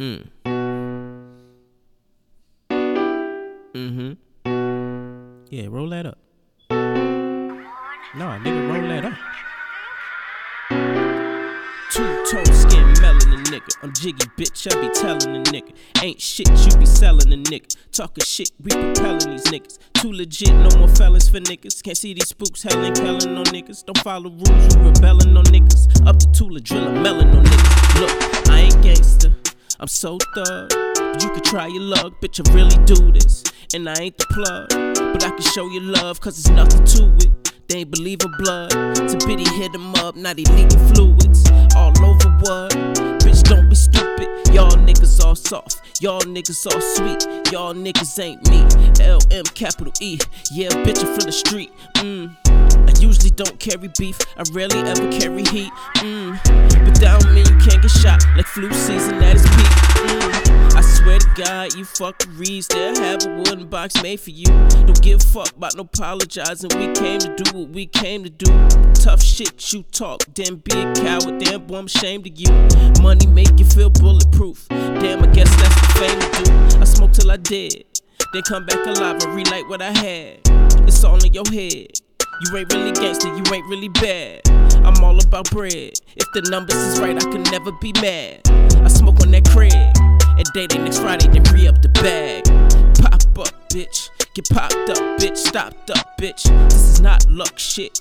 Mm. Mm-hmm. Yeah, roll that up. No, nigga, roll that up. Two-tone skin melanin nigga. I'm jiggy, bitch. I be telling a nigga. Ain't shit, you be selling a nigga. Talking shit, we propelling these niggas. Too legit, no more felons for niggas. Can't see these spooks hellin' kelling on niggas. Don't follow rules, you rebelling on niggas. Up to Tula, I'm so thug. You can try your luck, bitch. I really do this. And I ain't the plug. But I can show you love, cause there's nothing to it. They ain't believe in blood. To pity hit him up, they leaking fluids. All over what? Bitch, don't be stupid. Y'all niggas all soft. Y'all niggas all sweet. Y'all niggas ain't me. LM capital E. Yeah, bitch, I'm from the street. Mmm. I usually don't carry beef. I rarely ever carry heat. Mmm. But that don't mean you can't get shot like flu season God, you fuckeries, they'll have a wooden box made for you. Don't give a fuck about no apologizing. We came to do what we came to do. Tough shit you talk, then be a coward. Damn, boy, I'm ashamed of you. Money make you feel bulletproof. Damn, I guess that's the fame to do. I smoke till I dead, then come back alive and relight what I had. It's all in your head. You ain't really gangster, you ain't really bad. I'm all about bread. If the numbers is right, I can never be mad. I smoke on that Craig. Bitch. Get popped up, bitch. Stopped up, bitch. This is not luck shit.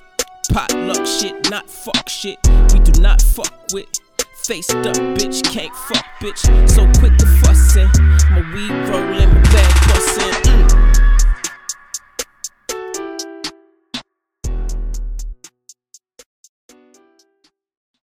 Pot luck shit, not fuck shit. We do not fuck with. Faced up, bitch. Can't fuck, bitch. So quick to fussin'. My weed rollin', my bag bustin'. Mm.